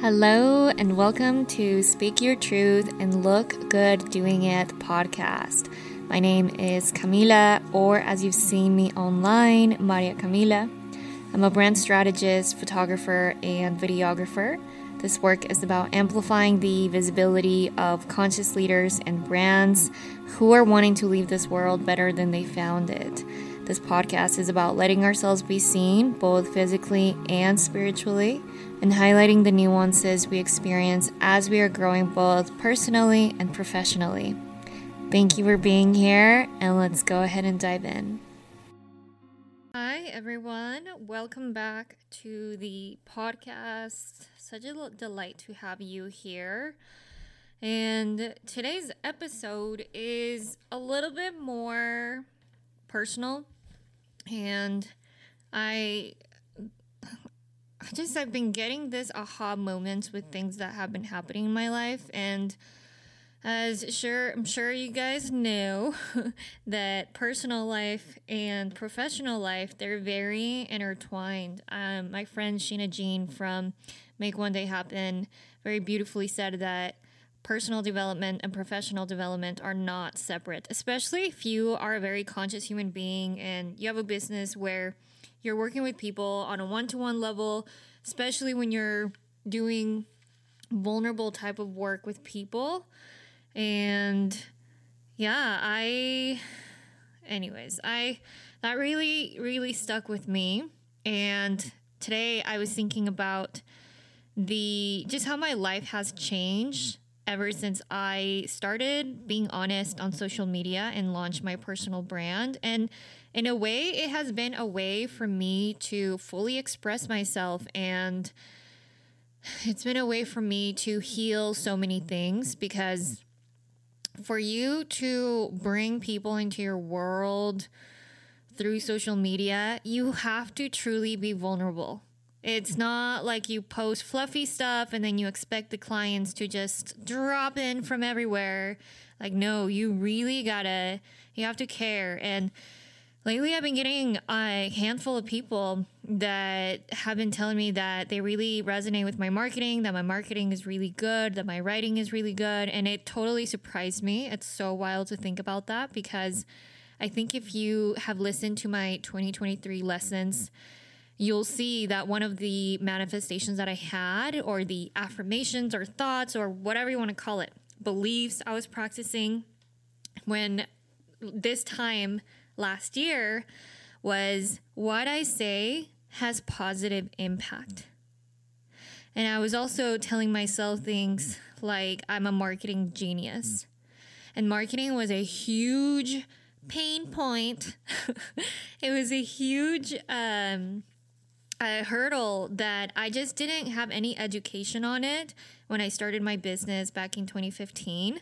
Hello, and welcome to Speak Your Truth and Look Good Doing It podcast. My name is Camila, or as you've seen me online, Maria Camila. I'm a brand strategist, photographer, and videographer. This work is about amplifying the visibility of conscious leaders and brands who are wanting to leave this world better than they found it. This podcast is about letting ourselves be seen, both physically and spiritually, and highlighting the nuances we experience as we are growing both personally and professionally. Thank you for being here, and let's go ahead and dive in. Hi, everyone. Welcome back to the podcast. Such a delight to have you here. And today's episode is a little bit more personal and I I just I've been getting this aha moments with things that have been happening in my life and as sure I'm sure you guys know that personal life and professional life they're very intertwined. Um, my friend Sheena Jean from Make One Day Happen very beautifully said that personal development and professional development are not separate, especially if you are a very conscious human being and you have a business where you're working with people on a one to one level, especially when you're doing vulnerable type of work with people. And yeah, I, anyways, I, that really, really stuck with me. And today I was thinking about the just how my life has changed ever since I started being honest on social media and launched my personal brand. And in a way, it has been a way for me to fully express myself and it's been a way for me to heal so many things because for you to bring people into your world through social media, you have to truly be vulnerable. It's not like you post fluffy stuff and then you expect the clients to just drop in from everywhere. Like, no, you really gotta, you have to care. And lately, I've been getting a handful of people that have been telling me that they really resonate with my marketing, that my marketing is really good, that my writing is really good. And it totally surprised me. It's so wild to think about that because I think if you have listened to my 2023 lessons, you'll see that one of the manifestations that I had, or the affirmations or thoughts, or whatever you want to call it, beliefs I was practicing when this time last year was what I say has positive impact. And I was also telling myself things like I'm a marketing genius. And marketing was a huge pain point. it was a huge um, a hurdle that I just didn't have any education on it when I started my business back in 2015.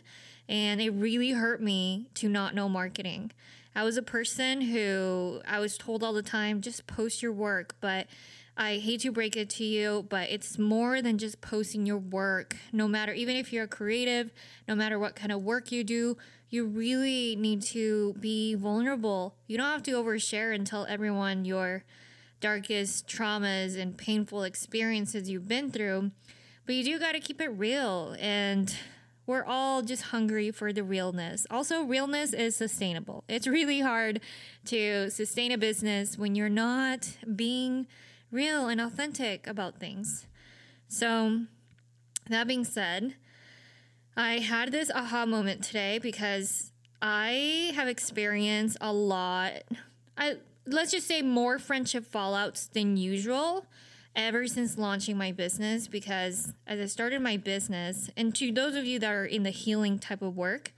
And it really hurt me to not know marketing. I was a person who I was told all the time, just post your work. But I hate to break it to you, but it's more than just posting your work. No matter, even if you're a creative, no matter what kind of work you do, you really need to be vulnerable. You don't have to overshare and tell everyone you're darkest traumas and painful experiences you've been through. But you do got to keep it real. And we're all just hungry for the realness. Also, realness is sustainable. It's really hard to sustain a business when you're not being real and authentic about things. So, that being said, I had this aha moment today because I have experienced a lot. I let's just say more friendship fallouts than usual ever since launching my business because as I started my business, and to those of you that are in the healing type of work,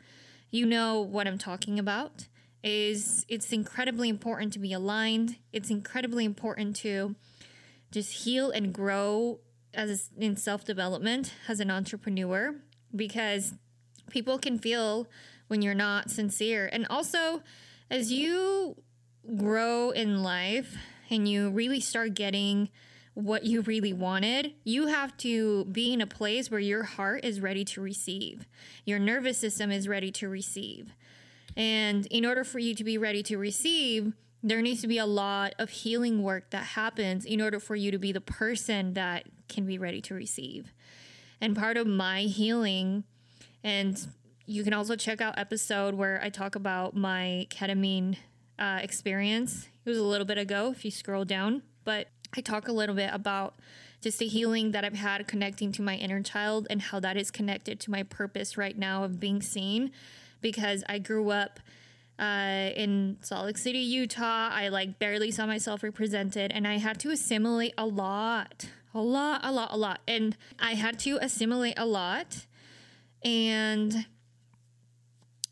you know what I'm talking about. Is it's incredibly important to be aligned. It's incredibly important to just heal and grow as in self development as an entrepreneur because people can feel when you're not sincere. And also, as you grow in life and you really start getting what you really wanted, you have to be in a place where your heart is ready to receive, your nervous system is ready to receive. And in order for you to be ready to receive, there needs to be a lot of healing work that happens in order for you to be the person that can be ready to receive. And part of my healing, and you can also check out episode where I talk about my ketamine uh, experience. It was a little bit ago if you scroll down, but I talk a little bit about just the healing that I've had connecting to my inner child and how that is connected to my purpose right now of being seen because I grew up uh, in Salt Lake City, Utah. I like barely saw myself represented and I had to assimilate a lot, a lot, a lot, a lot. And I had to assimilate a lot. And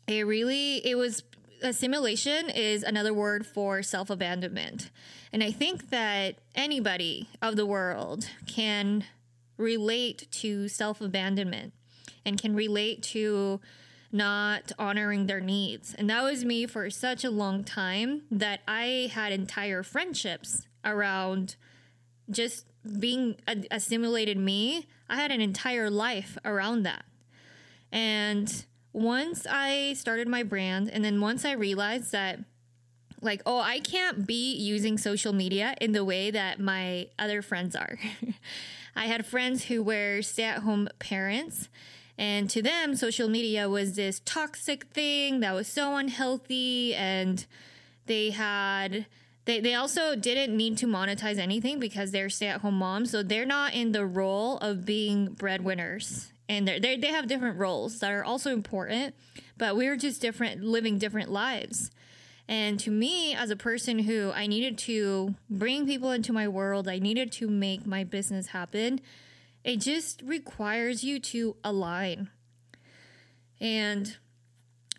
it really, it was Uh, assimilation is another word for self abandonment. And I think that anybody of the world can relate to self abandonment and can relate to not honoring their needs. And that was me for such a long time that I had entire friendships around just being assimilated me. I had an entire life around that. And once I started my brand, and then once I realized that, like, oh, I can't be using social media in the way that my other friends are. I had friends who were stay at home parents, and to them, social media was this toxic thing that was so unhealthy, and they had. They, they also didn't need to monetize anything because they're stay at home moms. So they're not in the role of being breadwinners and they they have different roles that are also important, but we're just different, living different lives. And to me, as a person who I needed to bring people into my world, I needed to make my business happen, it just requires you to align. And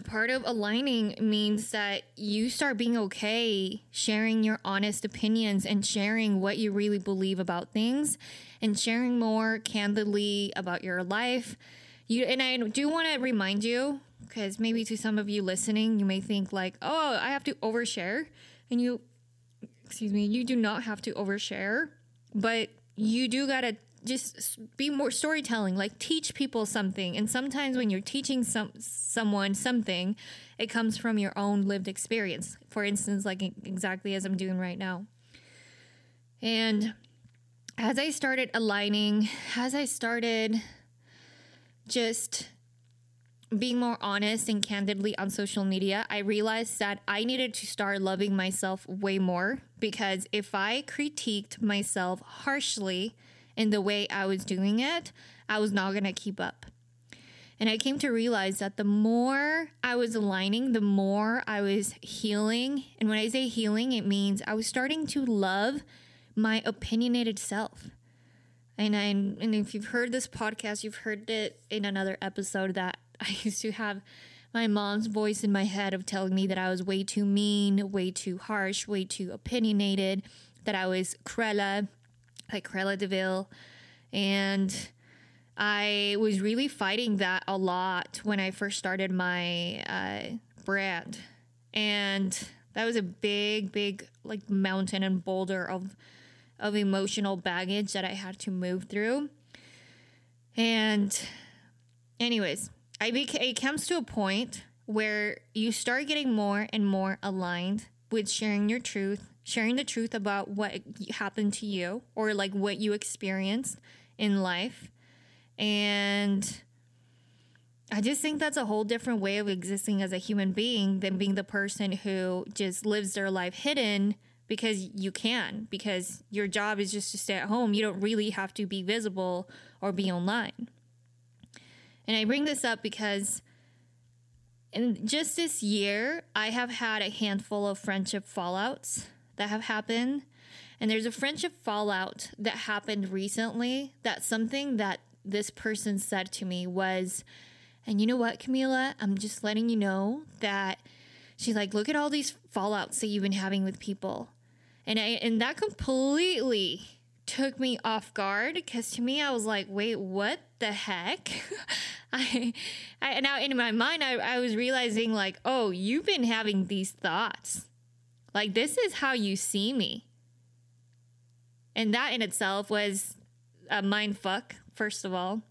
part of aligning means that you start being okay sharing your honest opinions and sharing what you really believe about things and sharing more candidly about your life. You and I do want to remind you because maybe to some of you listening, you may think like, "Oh, I have to overshare." And you excuse me, you do not have to overshare, but you do got to just be more storytelling like teach people something. And sometimes when you're teaching some someone something it comes from your own lived experience. For instance like exactly as i'm doing right now. And as i started aligning as i started just being more honest and candidly on social media, I realized that I needed to start loving myself way more. Because if I critiqued myself harshly, in the way I was doing it, I was not going to keep up. And I came to realize that the more I was aligning, the more I was healing. And when I say healing, it means I was starting to love my opinionated self. And I, and if you've heard this podcast, you've heard it in another episode that I used to have my mom's voice in my head of telling me that I was way too mean, way too harsh, way too opinionated, that I was Krella, like Cruella de Vil. And I was really fighting that a lot when I first started my uh, brand. And that was a big, big like mountain and boulder of of emotional baggage that I had to move through. And anyways, I became it comes to a point where you start getting more and more aligned with sharing your truth sharing the truth about what happened to you or like what you experienced in life. And I just think that's a whole different way of existing as a human being than being the person who just lives their life hidden because you can, because your job is just to stay at home. You don't really have to be visible or be online. And I bring this up because in just this year, I have had a handful of friendship fallouts that have happened. And there's a friendship fallout that happened recently that something that this person said to me was, and you know what, Camila? I'm just letting you know that she's like, look at all these fallouts that you've been having with people. And I and that completely took me off guard because to me I was like, wait, what the heck? I, I now in my mind I, I was realizing like, oh, you've been having these thoughts like, this is how you see me. And that in itself was a mind fuck, first of all.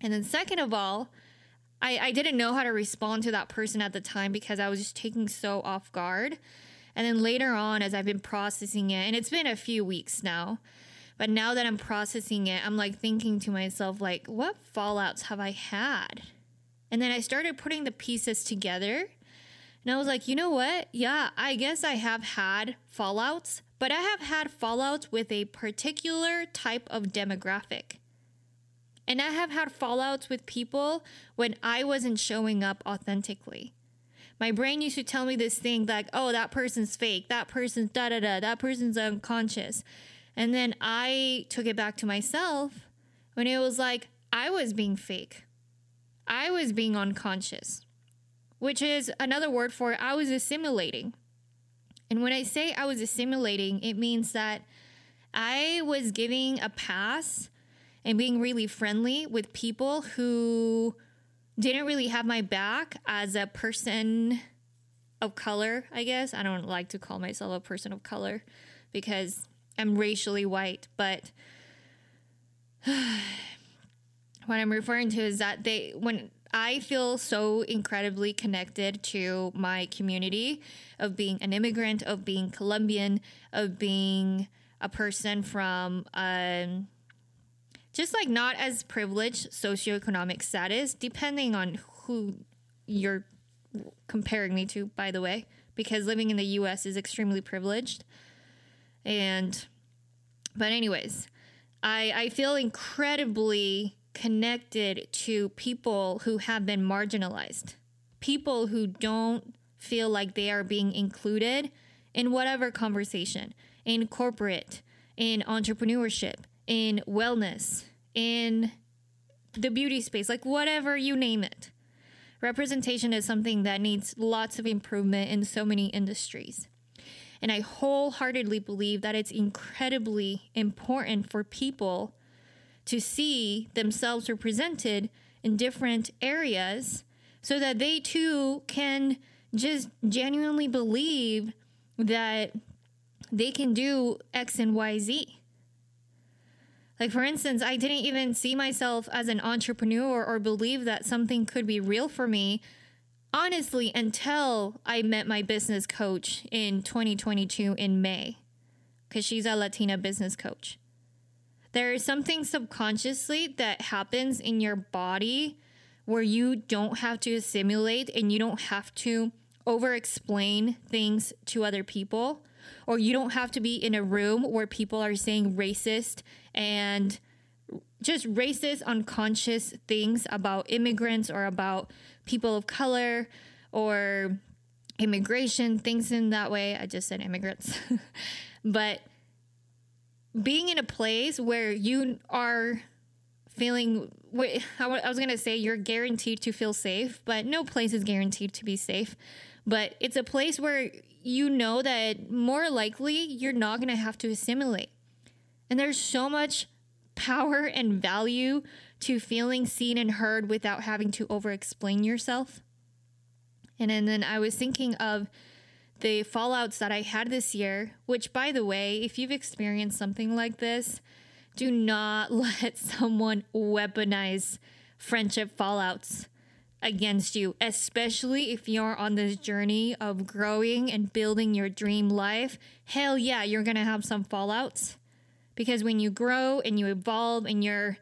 And then, second of all, I, I didn't know how to respond to that person at the time because I was just taking so off guard. And then later on, as I've been processing it, and it's been a few weeks now, But now that I'm processing it, I'm like thinking to myself, like, what fallouts have I had? And then I started putting the pieces together. And I was like, you know what? Yeah, I guess I have had fallouts, but I have had fallouts with a particular type of demographic. And I have had fallouts with people when I wasn't showing up authentically. My brain used to tell me this thing like, oh, that person's fake, that person's da da da, that person's unconscious. And then I took it back to myself when it was like, I was being fake. I was being unconscious, which is another word for I was assimilating. And when I say I was assimilating, it means that I was giving a pass and being really friendly with people who didn't really have my back as a person of color, I guess. I don't like to call myself a person of color because I'm racially white, but what I'm referring to is that they when I feel so incredibly connected to my community of being an immigrant, of being Colombian, of being a person from um, just like not as privileged socioeconomic status, depending on who you're comparing me to, by the way, because living in the US is extremely privileged. And, but, anyways, I, I feel incredibly connected to people who have been marginalized, people who don't feel like they are being included in whatever conversation, in corporate, in entrepreneurship, in wellness, in the beauty space, like whatever you name it. Representation is something that needs lots of improvement in so many industries. And I wholeheartedly believe that it's incredibly important for people to see themselves represented in different areas so that they too can just genuinely believe that they can do X and Y, Z. Like, for instance, I didn't even see myself as an entrepreneur or believe that something could be real for me, honestly, until I met my business coach in 2022 in May, because she's a Latina business coach. There is something subconsciously that happens in your body where you don't have to assimilate and you don't have to over explain things to other people or you don't have to be in a room where people are saying racist and just racist, unconscious things about immigrants or about people of color or immigration, things in that way. I just said immigrants. but being in a place where you are feeling wait, I was going to say you're guaranteed to feel safe, but no place is guaranteed to be safe. But it's a place where you know that more likely you're not going to have to assimilate. And there's so much power and value to feeling seen and heard without having to over explain yourself. And, and then I was thinking of the fallouts that I had this year, which, by the way, if you've experienced something like this, do not let someone weaponize friendship fallouts against you, especially if you're on this journey of growing and building your dream life. Hell yeah, you're gonna have some fallouts because when you grow and you evolve and you're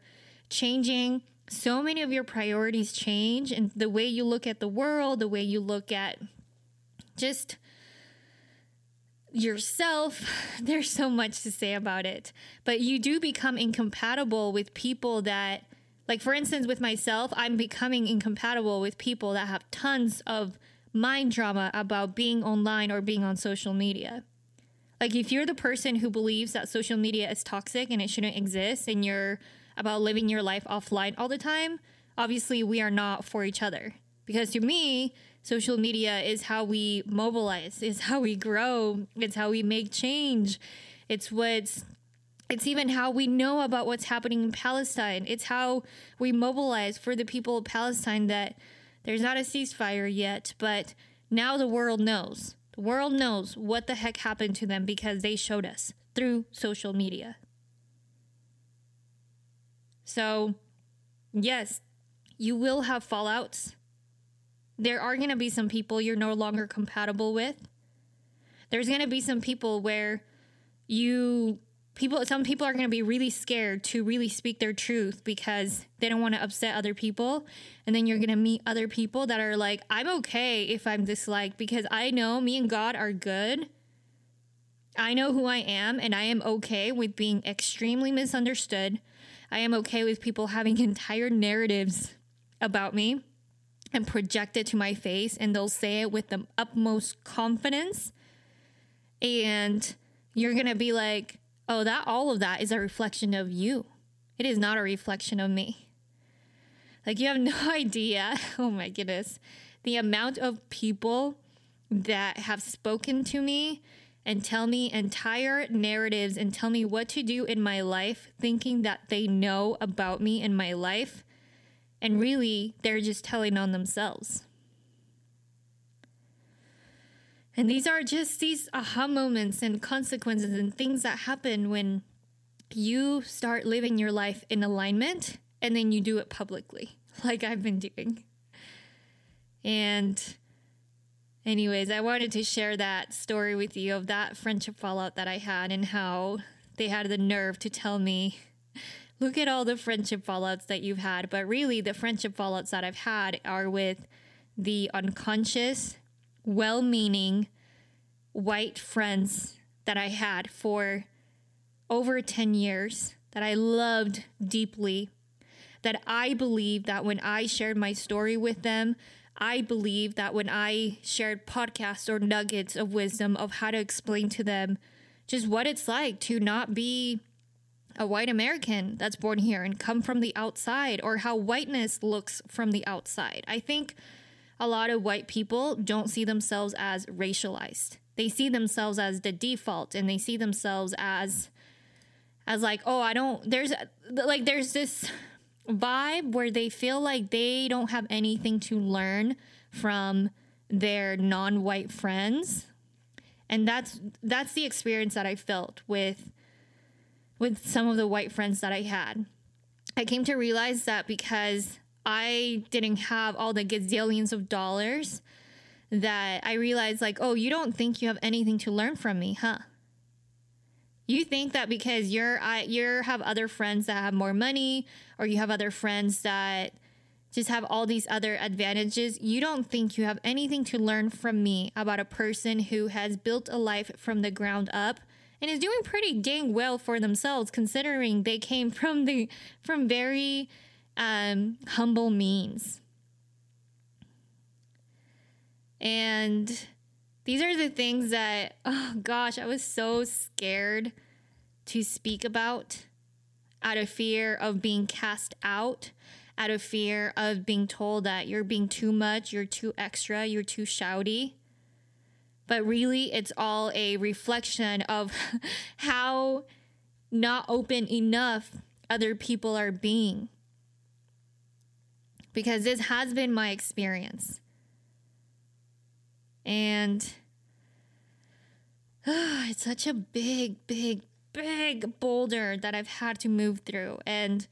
changing, so many of your priorities change and the way you look at the world, the way you look at just yourself. There's so much to say about it. But you do become incompatible with people that, like, for instance, with myself, I'm becoming incompatible with people that have tons of mind drama about being online or being on social media. Like, if you're the person who believes that social media is toxic and it shouldn't exist, and you're about living your life offline all the time, obviously we are not for each other. Because to me, social media is how we mobilize, is how we grow, it's how we make change. It's what's it's even how we know about what's happening in Palestine. It's how we mobilize for the people of Palestine that there's not a ceasefire yet, but now the world knows. The world knows what the heck happened to them because they showed us through social media. So, yes, you will have fallouts there are going to be some people you're no longer compatible with. There's going to be some people where you people some people are going to be really scared to really speak their truth because they don't want to upset other people. And then you're going to meet other people that are like i'm okay if i'm disliked because i know me and god are good. I know who i am and i am okay with being extremely misunderstood. I am okay with people having entire narratives about me and project it to my face and they'll say it with the utmost confidence and you're going to be like oh, that all of that is a reflection of you. It is not a reflection of me. Like you have no idea. Oh my goodness. The amount of people that have spoken to me and tell me entire narratives and tell me what to do in my life, thinking that they know about me in my life. And really, they're just telling on themselves. And these are just these aha moments and consequences and things that happen when you start living your life in alignment and then you do it publicly, like I've been doing. And, anyways, I wanted to share that story with you of that friendship fallout that I had and how they had the nerve to tell me, look at all the friendship fallouts that you've had. But really, the friendship fallouts that I've had are with the unconscious well meaning white friends that I had for over 10 years that I loved deeply. That I believe that when I shared my story with them, I believe that when I shared podcasts or nuggets of wisdom of how to explain to them just what it's like to not be a white American that's born here and come from the outside, or how whiteness looks from the outside. I think a lot of white people don't see themselves as racialized. They see themselves as the default and they see themselves as as like, "Oh, I don't there's like there's this vibe where they feel like they don't have anything to learn from their non-white friends. And that's that's the experience that I felt with with some of the white friends that I had. I came to realize that because I didn't have all the gazillions of dollars that I realized, like, oh, you don't think you have anything to learn from me, huh? You think that because you're I you have other friends that have more money, or you have other friends that just have all these other advantages, you don't think you have anything to learn from me about a person who has built a life from the ground up and is doing pretty dang well for themselves considering they came from the from very um, humble means. And these are the things that, oh gosh, I was so scared to speak about out of fear of being cast out, out of fear of being told that you're being too much, you're too extra, you're too shouty. But really, it's all a reflection of how not open enough other people are being because this has been my experience. And uh, it's such a big, big, big boulder that I've had to move through. And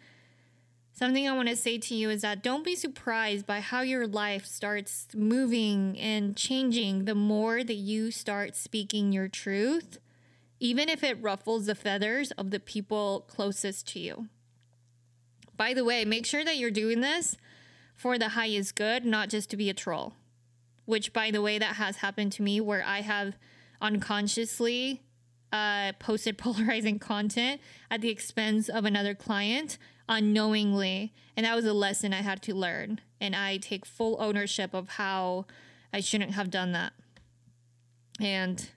something I want to say to you is that don't be surprised by how your life starts moving and changing the more that you start speaking your truth, even if it ruffles the feathers of the people closest to you. By the way, make sure that you're doing this for the highest good, not just to be a troll. Which, by the way, that has happened to me where I have unconsciously uh, posted polarizing content at the expense of another client unknowingly. And that was a lesson I had to learn. And I take full ownership of how I shouldn't have done that. And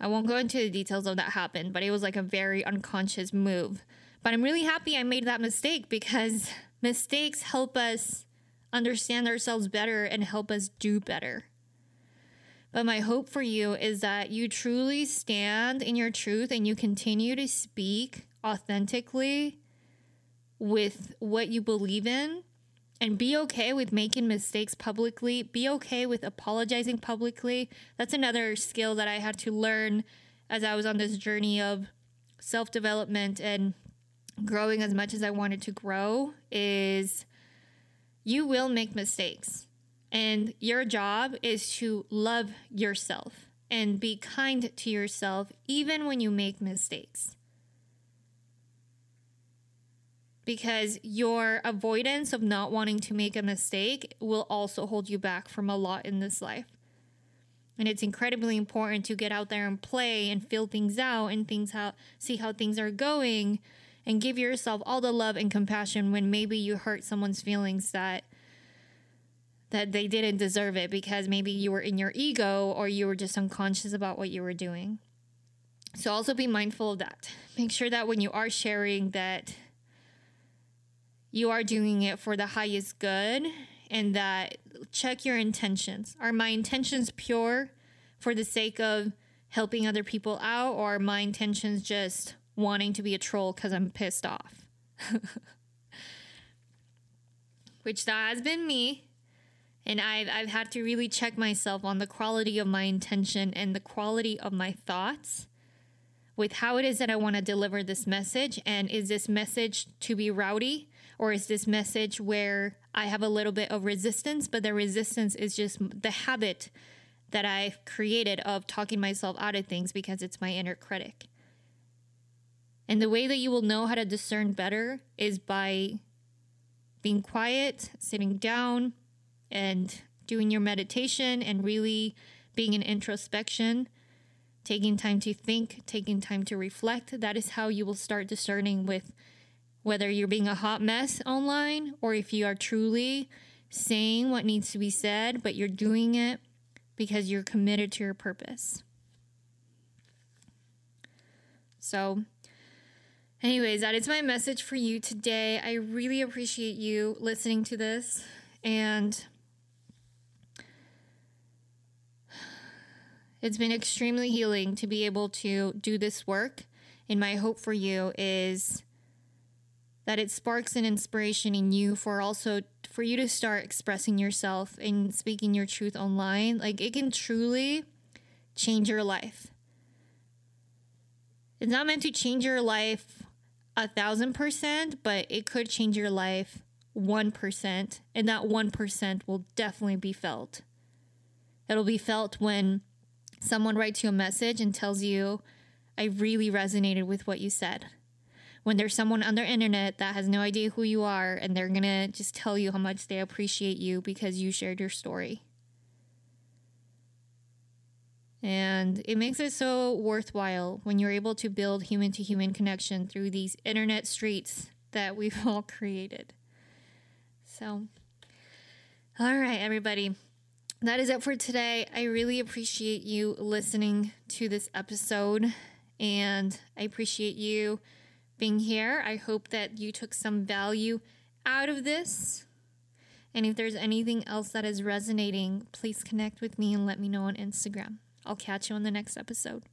I won't go into the details of that happened, but it was like a very unconscious move. But I'm really happy I made that mistake because Mistakes help us understand ourselves better and help us do better. But my hope for you is that you truly stand in your truth and you continue to speak authentically with what you believe in and be okay with making mistakes publicly. Be okay with apologizing publicly. That's another skill that I had to learn as I was on this journey of self development and growing as much as I wanted to grow is you will make mistakes. And your job is to love yourself and be kind to yourself even when you make mistakes. Because your avoidance of not wanting to make a mistake will also hold you back from a lot in this life. And it's incredibly important to get out there and play and feel things out and things how see how things are going and give yourself all the love and compassion when maybe you hurt someone's feelings that that they didn't deserve it because maybe you were in your ego or you were just unconscious about what you were doing. So also be mindful of that. Make sure that when you are sharing that you are doing it for the highest good and that check your intentions. Are my intentions pure for the sake of helping other people out or are my intentions just wanting to be a troll cuz I'm pissed off? Which that has been me. And I've, I've had to really check myself on the quality of my intention and the quality of my thoughts with how it is that I want to deliver this message. And is this message to be rowdy or is this message where I have a little bit of resistance, but the resistance is just the habit that I've created of talking myself out of things because it's my inner critic. And the way that you will know how to discern better is by being quiet, sitting down, and doing your meditation and really being in introspection taking time to think, taking time to reflect. That is how you will start discerning with whether you're being a hot mess online or if you are truly saying what needs to be said, but you're doing it because you're committed to your purpose. So, anyways, that is my message for you today. I really appreciate you listening to this and It's been extremely healing to be able to do this work. And my hope for you is that it sparks an inspiration in you for also for you to start expressing yourself and speaking your truth online. Like it can truly change your life. It's not meant to change your life a thousand percent, but it could change your life 1%. And that 1% will definitely be felt. It'll be felt when someone writes you a message and tells you, I really resonated with what you said. When there's someone on their internet that has no idea who you are and they're gonna just tell you how much they appreciate you because you shared your story. And it makes it so worthwhile when you're able to build human to human connection through these internet streets that we've all created. So, all right, everybody that is it for today. I really appreciate you listening to this episode and I appreciate you being here. I hope that you took some value out of this. And if there's anything else that is resonating, please connect with me and let me know on Instagram. I'll catch you on the next episode.